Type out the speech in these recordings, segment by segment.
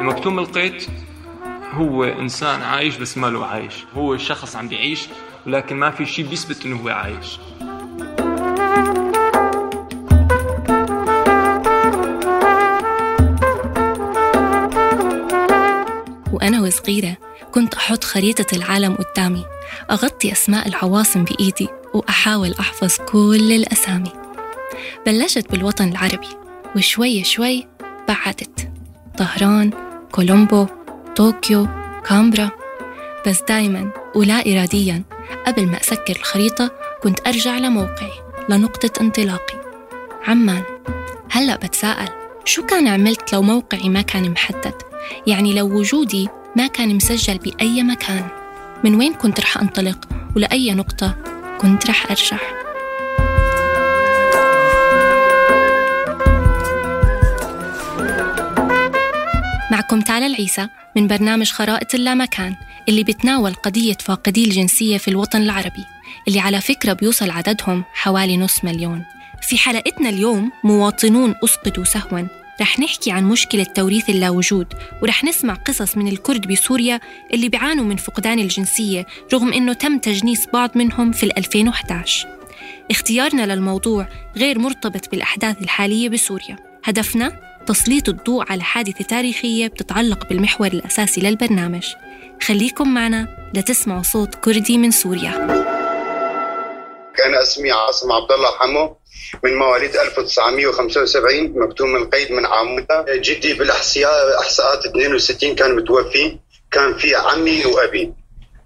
المكتوم القيت هو إنسان عايش بس ما له عايش. هو شخص عم بيعيش ولكن ما في شيء بيثبت إنه هو عايش. وأنا وصغيرة كنت أحط خريطة العالم قدامي أغطي أسماء العواصم بإيدي وأحاول أحفظ كل الأسامي. بلشت بالوطن العربي وشوي شوي بعدت. طهران، كولومبو، طوكيو، كامبرا. بس دايما ولا إراديا قبل ما أسكر الخريطة كنت أرجع لموقعي لنقطة انطلاقي. عمان هلأ بتساءل شو كان عملت لو موقعي ما كان محدد؟ يعني لو وجودي ما كان مسجل بأي مكان. من وين كنت رح أنطلق؟ ولأي نقطة؟ كنت رح أرجع. معكم تالا العيسى من برنامج خرائط اللامكان اللي بتناول قضية فاقدي الجنسية في الوطن العربي اللي على فكرة بيوصل عددهم حوالي نص مليون. في حلقتنا اليوم مواطنون أسقطوا سهوا رح نحكي عن مشكلة توريث اللاوجود ورح نسمع قصص من الكرد بسوريا اللي بيعانوا من فقدان الجنسية رغم أنه تم تجنيس بعض منهم في 2011 اختيارنا للموضوع غير مرتبط بالأحداث الحالية بسوريا. هدفنا تسليط الضوء على حادثة تاريخية بتتعلق بالمحور الأساسي للبرنامج. خليكم معنا لتسمعوا صوت كردي من سوريا. أنا اسمي عاصم عبد الله حمو. من مواليد 1975 مكتوم القيد من عمودة. جدي بالإحصاء إحصاءات 62 كان متوفي كان في عمي وأبي.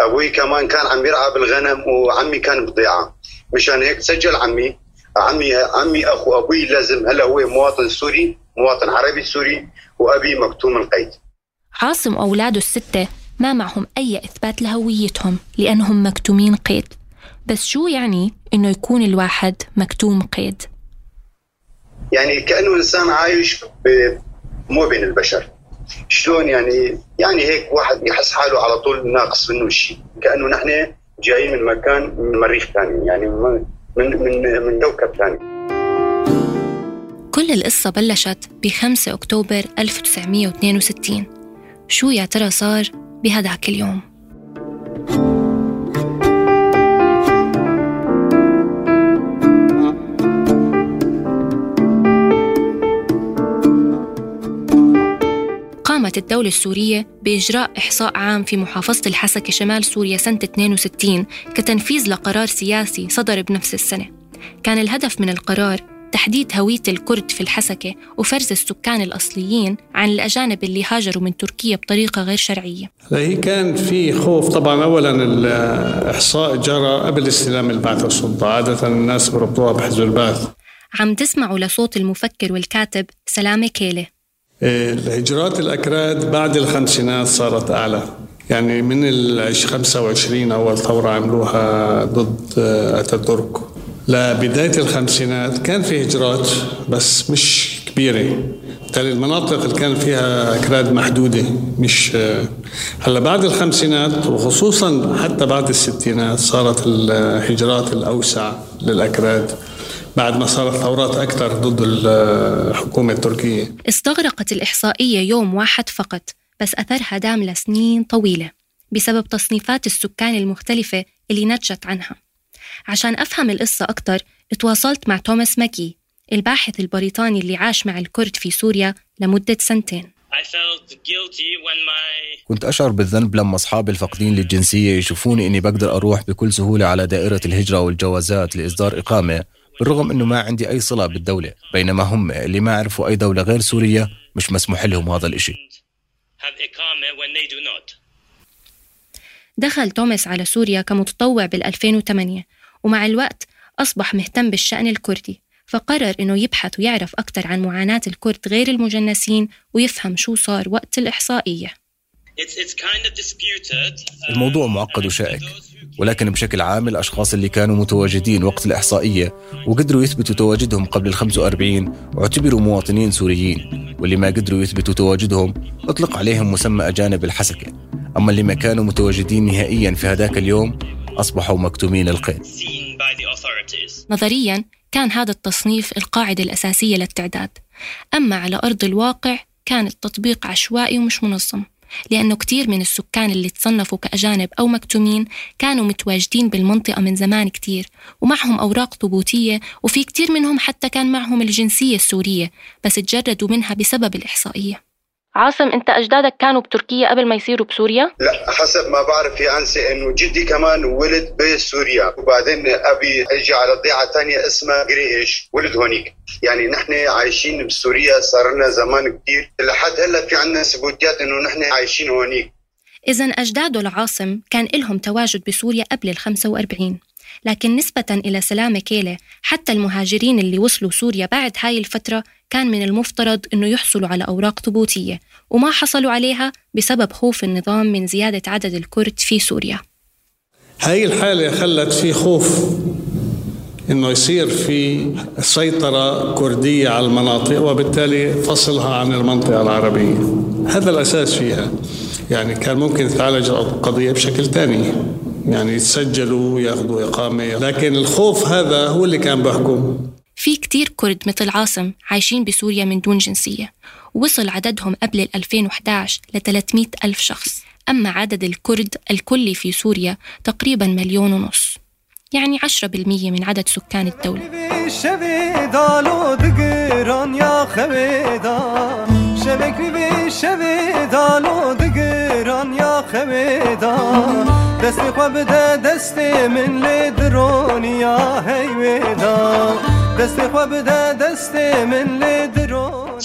أبوي كمان كان عم يرعى بالغنم وعمي كان بضيعة. مشان هيك سجل عمي. عمي عمي أخو أبوي لازم هلا هو مواطن سوري مواطن عربي سوري وأبي مكتوم القيد عاصم وأولاده الستة ما معهم أي إثبات لهويتهم لأنهم مكتومين قيد. بس شو يعني إنه يكون الواحد مكتوم قيد؟ يعني كأنه إنسان عايش. مو بين البشر شلون يعني يعني هيك واحد يحس حاله على طول ناقص منه شيء كأنه نحن جايين من مكان من مريخ ثاني يعني من من من, من كوكب ثاني كل القصة بلشت ب 5 أكتوبر 1962 شو يا ترى صار بهداك اليوم؟ قامت الدولة السورية بإجراء إحصاء عام في محافظة الحسكة شمال سوريا سنة 62 كتنفيذ لقرار سياسي صدر بنفس السنة. كان الهدف من القرار تحديد هوية الكرد في الحسكة وفرز السكان الأصليين عن الأجانب اللي هاجروا من تركيا بطريقة غير شرعية. هي كان في خوف طبعا. اولا الإحصاء جرى قبل استلام البعثة السلطة. عادة الناس بربطوها بحزب البعث عم تسمعوا لصوت المفكر والكاتب سلامة كيلة. الهجرات الأكراد بعد الخمسينات صارت أعلى. يعني من ال 25 أول ثورة عملوها ضد أتاتورك. لبداية الخمسينات كان في هجرات بس مش كبيرة. بالتالي المناطق اللي كان فيها أكراد محدودة مش هلأ بعد الخمسينات وخصوصا حتى بعد الستينات صارت الهجرات الأوسع للأكراد. بعد ما صارت ثورات أكثر ضد الحكومة التركية. استغرقت الإحصائية يوم واحد فقط بس أثرها دام لسنين طويلة بسبب تصنيفات السكان المختلفة اللي نتجت عنها. عشان أفهم القصة أكتر تواصلت مع توماس ماكي الباحث البريطاني اللي عاش مع الكرد في سوريا لمدة سنتين. كنت أشعر بالذنب لما أصحابي الفاقدين للجنسية يشوفوني إني بقدر أروح بكل سهولة على دائرة الهجرة والجوازات لإصدار إقامة. بالرغم أنه ما عندي أي صلة بالدولة بينما هم اللي ما عرفوا أي دولة غير سوريا مش مسموح لهم هذا الإشي. دخل توماس على سوريا كمتطوع بال 2008 ومع الوقت أصبح مهتم بالشأن الكردي فقرر إنه يبحث ويعرف أكثر عن معاناة الكرد غير المجنسين ويفهم شو صار وقت الإحصائية. الموضوع معقد وشائك. ولكن بشكل عام الأشخاص اللي كانوا متواجدين وقت الإحصائية وقدروا يثبتوا تواجدهم قبل ال 45 واعتبروا مواطنين سوريين. واللي ما قدروا يثبتوا تواجدهم أطلق عليهم مسمى أجانب الحسكة. أما اللي ما كانوا متواجدين نهائيا في هذاك اليوم أصبحوا مكتومين القيد. نظريا كان هذا التصنيف القاعدة الأساسية للتعداد. أما على أرض الواقع كان التطبيق عشوائي ومش منظم. لأنه كتير من السكان اللي تصنفوا كأجانب أو مكتومين كانوا متواجدين بالمنطقة من زمان كتير ومعهم أوراق ثبوتية وفي كتير منهم حتى كان معهم الجنسية السورية بس تجردوا منها بسبب الإحصائية. عاصم أنت أجدادك كانوا بتركيا قبل ما يصيروا بسوريا؟ لا حسب ما بعرف يا أنسي إنه جدي كمان ولد بسوريا. وبعدين أبي اجى على ضيعة ثانية اسمها قريش ولد هونيك. يعني نحن عايشين بسوريا صار لنا زمان كثير لحد هلأ في عندنا ثبوتيات إنه نحن عايشين هونيك. إذا أجداده العاصم كان لهم تواجد بسوريا قبل ال 45 لكن نسبة إلى سلامة كيلة حتى المهاجرين اللي وصلوا سوريا بعد هاي الفترة كان من المفترض أنه يحصلوا على أوراق ثبوتية وما حصلوا عليها بسبب خوف النظام من زيادة عدد الكرد في سوريا. هاي الحالة خلت في خوف إنه يصير في سيطرة كردية على المناطق وبالتالي فصلها عن المنطقة العربية. هذا الأساس فيها. يعني كان ممكن تعالج القضية بشكل ثاني يعني يتسجلوا وياخذوا إقامة. لكن الخوف هذا هو اللي كان بحكم. في كتير كرد مثل عاصم عايشين بسوريا من دون جنسية. وصل عددهم قبل 2011 ل 300 ألف شخص. أما عدد الكرد الكلي في سوريا تقريبا مليون ونص. يعني 10% من عدد سكان الدولة. دستی خواه بده دستی من لدرونیا هیویدا دستی خواه بده دستی من لدرونیا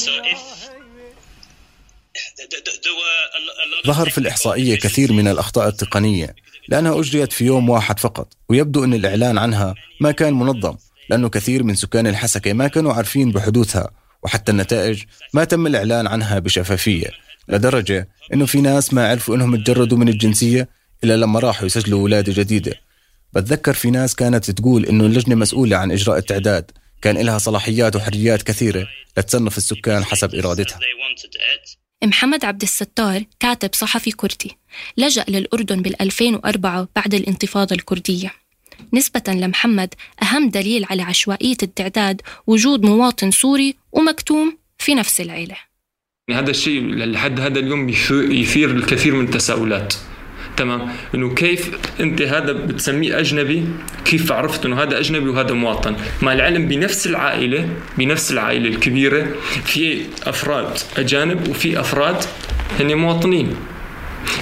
ظهر في الإحصائية كثير من الأخطاء التقنية لأنها أجريت في يوم واحد فقط ويبدو أن الإعلان عنها ما كان منظم لأنه كثير من سكان الحسكة ما كانوا عارفين بحدوثها وحتى النتائج ما تم الإعلان عنها بشفافية لدرجة أنه في ناس ما عرفوا أنهم تجردوا من الجنسية إلا لما راحوا يسجلوا ولادة جديدة. بتذكر في ناس كانت تقول إنه اللجنة مسؤولة عن إجراء التعداد. كان لها صلاحيات وحريات كثيرة لتصنف السكان حسب إرادتها. محمد عبد الستار كاتب صحفي كردي لجأ للأردن بال 2004 بعد الانتفاضة الكردية. نسبة لمحمد أهم دليل على عشوائية التعداد وجود مواطن سوري ومكتوم في نفس العيلة. يعني هذا الشيء لحد هذا اليوم يثير الكثير من التساؤلات. تمام. إنه كيف أنت هذا بتسميه أجنبي؟ كيف عرفت إنه هذا أجنبي وهذا مواطن؟ مع العلم بنفس العائلة بنفس العائلة الكبيرة في أفراد أجانب وفي أفراد هن مواطنين.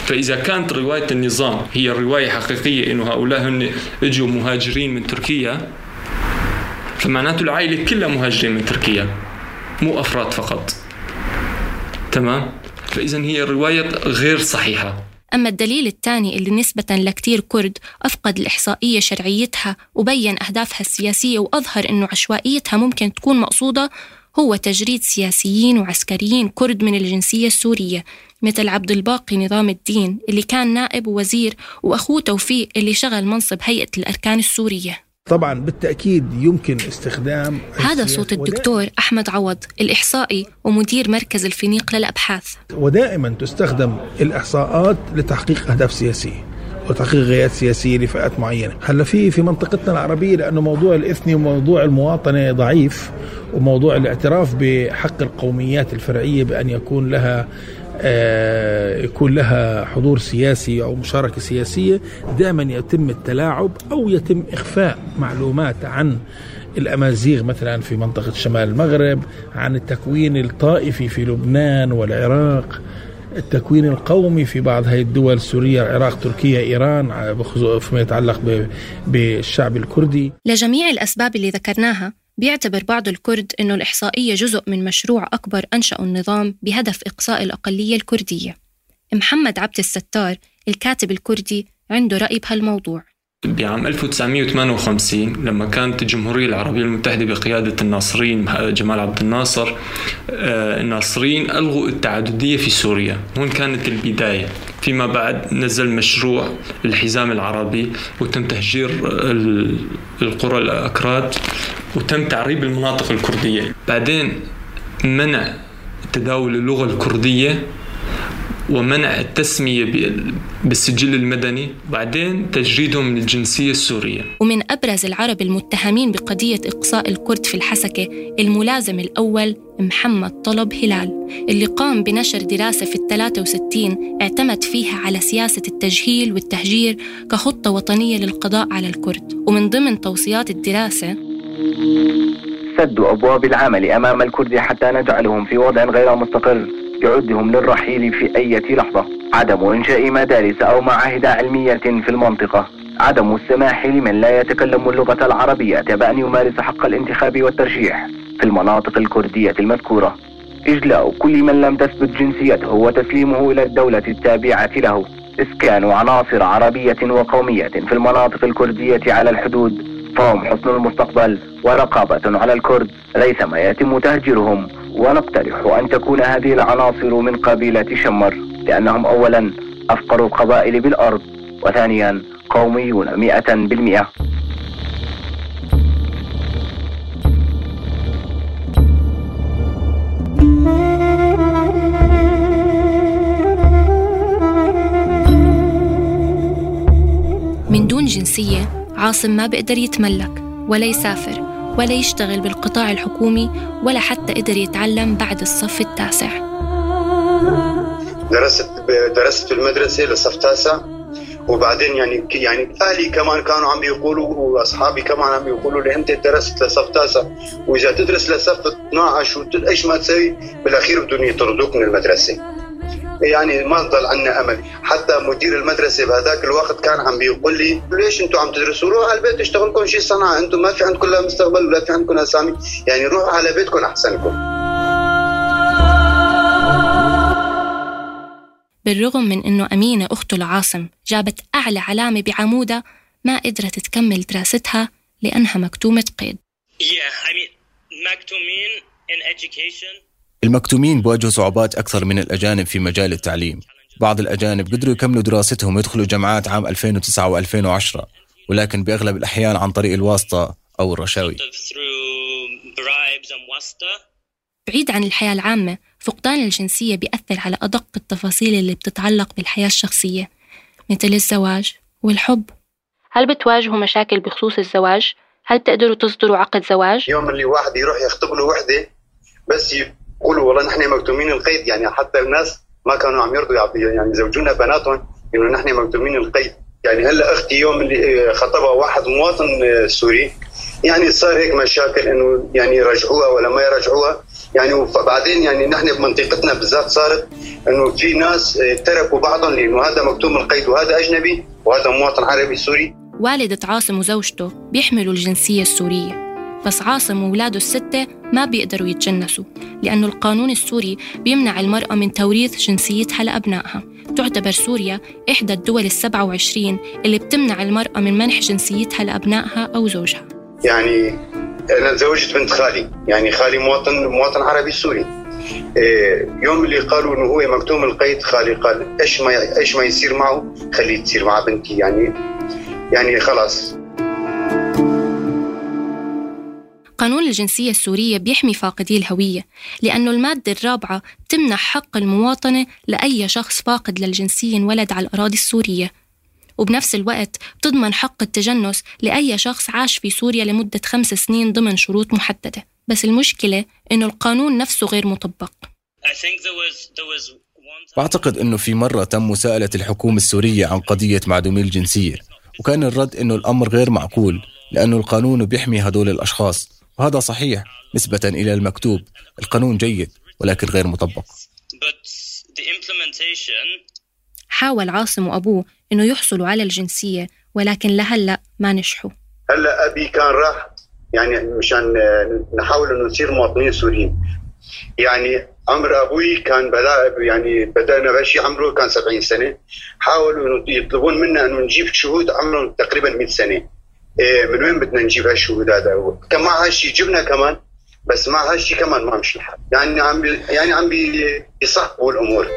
فإذا كانت رواية النظام هي رواية حقيقية إنه هؤلاء هن إجوا مهاجرين من تركيا فمعناته العائلة كلها مهاجرين من تركيا مو أفراد فقط. تمام؟ فإذا هي رواية غير صحيحة. أما الدليل الثاني اللي نسبة لكتير كرد أفقد الإحصائية شرعيتها وبين أهدافها السياسية وأظهر أنه عشوائيتها ممكن تكون مقصودة هو تجريد سياسيين وعسكريين كرد من الجنسية السورية مثل عبد الباقي نظام الدين اللي كان نائب ووزير وأخوه توفيق اللي شغل منصب هيئة الأركان السورية. طبعا بالتأكيد يمكن استخدام هذا صوت الدكتور أحمد عوض الإحصائي ومدير مركز الفينيق للأبحاث. ودائما تستخدم الإحصاءات لتحقيق أهداف سياسية وتحقيق غايات سياسية لفئات معينة، هلا في في منطقتنا العربية لأنه موضوع الاثني وموضوع المواطنة ضعيف وموضوع الاعتراف بحق القوميات الفرعية بأن يكون لها يكون لها حضور سياسي أو مشاركة سياسية دائما يتم التلاعب أو يتم إخفاء معلومات عن الأمازيغ مثلا في منطقة شمال المغرب عن التكوين الطائفي في لبنان والعراق التكوين القومي في بعض هذه الدول سوريا العراق تركيا إيران فيما يتعلق بالشعب الكردي. لجميع الأسباب اللي ذكرناها بيعتبر بعض الكرد أنه الإحصائية جزء من مشروع أكبر أنشأه النظام بهدف إقصاء الأقلية الكردية. محمد عبد الستار الكاتب الكردي عنده رأي بهالموضوع. بعام 1958 لما كانت الجمهورية العربية المتحدة بقيادة الناصرين جمال عبد الناصر آه، الناصريين ألغوا التعددية في سوريا. هون كانت البداية. فيما بعد نزل مشروع الحزام العربي وتم تهجير القرى الأكراد وتم تعريب المناطق الكردية. بعدين منع تداول اللغة الكردية ومنع التسمية بالسجل المدني بعدين تجريدهم من الجنسية السورية. ومن أبرز العرب المتهمين بقضية إقصاء الكرد في الحسكة الملازم الأول محمد طلب هلال اللي قام بنشر دراسة في الثلاثة وستين اعتمد فيها على سياسة التجهيل والتهجير كخطة وطنية للقضاء على الكرد. ومن ضمن توصيات الدراسة سد أبواب العمل أمام الكرد حتى نجعلهم في وضع غير مستقر. يعدهم للرحيل في أي لحظة. عدم إنشاء مدارس أو معاهد علمية في المنطقة. عدم السماح لمن لا يتكلم اللغة العربية. بأن يمارس حق الانتخاب والترشيح. في المناطق الكردية المذكورة. إجلاء كل من لم تثبت جنسيته وتسليمه إلى الدولة التابعة له. إسكان عناصر عربية وقومية في المناطق الكردية على الحدود. فهم حسن المستقبل ورقابة على الكرد. ريثما يتم تهجيرهم. ونقترح أن تكون هذه العناصر من قبيلة شمر لأنهم أولا أفقر القبائل بالأرض وثانيا قوميون مئة بالمئة. من دون جنسية عاصم ما بيقدر يتملك ولا يسافر. ولا يشتغل بالقطاع الحكومي ولا حتى قدر يتعلم بعد الصف التاسع. درست درست في المدرسة لصف تاسع وبعدين يعني يعني أهلي كمان كانوا عم يقولوا وأصحابي كمان عم يقولوا لي أنت درست لصف تاسع وإذا تدرس لصف 12 إيش ما تسوي بالأخير بدهم يطردوك من المدرسة. يعني ما ضل عندنا امل حتى مدير المدرسة بهذاك الوقت كان عم بيقول لي ليش أنتم عم تدرسوا؟ روحوا على البيت اشتغلوا لكم شيء صنعة. أنتم ما في عندكم لا مستقبل ولا في عندكم أسامي. يعني روحوا على بيتكم احسن لكم بالرغم من إنه أمينة أخته لعاصم جابت أعلى علامة بعمودها ما قدرت تكمل دراستها لأنها مكتومة قيد. Yeah, I mean, مكتومين in education المكتومين بواجهوا صعوبات أكثر من الأجانب في مجال التعليم بعض الأجانب قدروا يكملوا دراستهم ويدخلوا جامعات عام 2009 و2010 ولكن بأغلب الأحيان عن طريق الواسطة أو الرشاوي بعيد عن الحياة العامة فقدان الجنسية بيأثر على أدق التفاصيل اللي بتتعلق بالحياة الشخصية مثل الزواج والحب هل بتواجهوا مشاكل بخصوص الزواج؟ هل بتقدروا تصدروا عقد زواج؟ يوم اللي واحد يروح يخطب له وحدة بس يقولوا والله نحن مكتومين القيد يعني حتى الناس ما كانوا عم يرضوا يعني يزوجونا بناتهم انه نحن مكتومين القيد. يعني هلأ أختي يوم اللي خطبها واحد مواطن سوري يعني صار هيك مشاكل إنه يعني يرجعوها ولا ما يرجعوها يعني وبعدين يعني نحن بمنطقتنا بالذات صارت إنه في ناس تركوا بعضهم لأنه هذا مكتوم القيد وهذا أجنبي وهذا مواطن عربي سوري. والدة عاصم وزوجته بيحملوا الجنسية السورية. بس عاصم وولاده الستة ما بيقدروا يتجنسوا لأنه القانون السوري بيمنع المرأة من توريث جنسيتها لأبنائها. تعتبر سوريا إحدى الدول السبعة وعشرين اللي بتمنع المرأة من منح جنسيتها لأبنائها أو زوجها. يعني أنا تزوجت بنت خالي يعني خالي مواطن مواطن عربي سوري. إيه، يوم اللي قالوا إنه هو مكتوم القيد خالي قال إيش ما إيش ما يصير معه خليه تصير مع بنتي يعني يعني خلاص. قانون الجنسية السورية بيحمي فاقدي الهوية لأنه المادة الرابعة بتمنح حق المواطنة لأي شخص فاقد للجنسية انولد على الأراضي السورية. وبنفس الوقت بتضمن حق التجنس لأي شخص عاش في سوريا لمدة خمس سنين ضمن شروط محددة. بس المشكلة إنه القانون نفسه غير مطبق. بعتقد أنه في مرة تم مساءلة الحكومة السورية عن قضية معدومي الجنسية وكان الرد أنه الأمر غير معقول لأنه القانون بيحمي هدول الأشخاص. وهذا صحيح نسبة إلى المكتوب. القانون جيد ولكن غير مطبق. حاول عاصم وأبوه إنه يحصلوا على الجنسية ولكن لهلأ ما نجحوا. هلأ أبي كان راح يعني مشان نحاول إنه نصير مواطنين سوريين. يعني عمر أبوي كان بدا يعني بدأنا بشي عمره كان 70 سنة. حاولوا إنه يطلبون منا إنه نجيب شهود عمرهم تقريبا 100 سنة. من وين بدنا نجيب هالشهود هذا كان مع هالشيء جبنا كمان بس مع هالشيء كمان ما مشي الحال. يعني عم بي يعني عم بيصحبوا الأمور.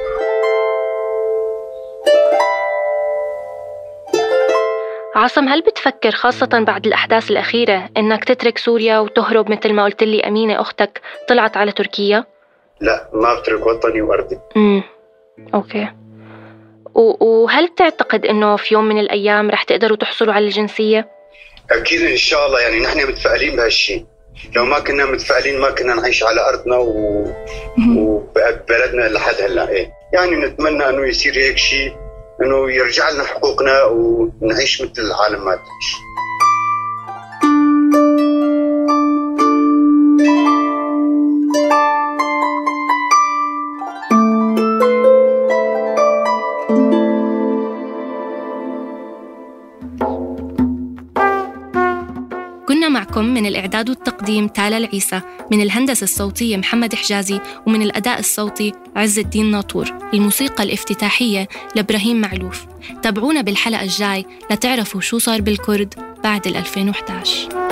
عاصم هل بتفكر خاصة بعد الأحداث الأخيرة إنك تترك سوريا وتهرب مثل ما قلت لي أمينة أختك طلعت على تركيا؟ لا ما بترك وطني وأرضي. امم أوكي. وهل بتعتقد إنه في يوم من الأيام رح تقدروا تحصلوا على الجنسية؟ أكيد إن شاء الله يعني نحن متفائلين بهالشيء لو ما كنا متفائلين ما كنا نعيش على أرضنا و... وبلدنا لحد هلأ. إيه. يعني نتمنى إنه يصير هيك شيء إنه يرجع لنا حقوقنا ونعيش مثل العالم ما تعيش. معكم من الإعداد والتقديم تالا العيسى من الهندسة الصوتية محمد حجازي ومن الأداء الصوتي عز الدين ناطور. الموسيقى الافتتاحية لإبراهيم معلوف. تابعونا بالحلقة الجاي لتعرفوا شو صار بالكرد بعد ال 2011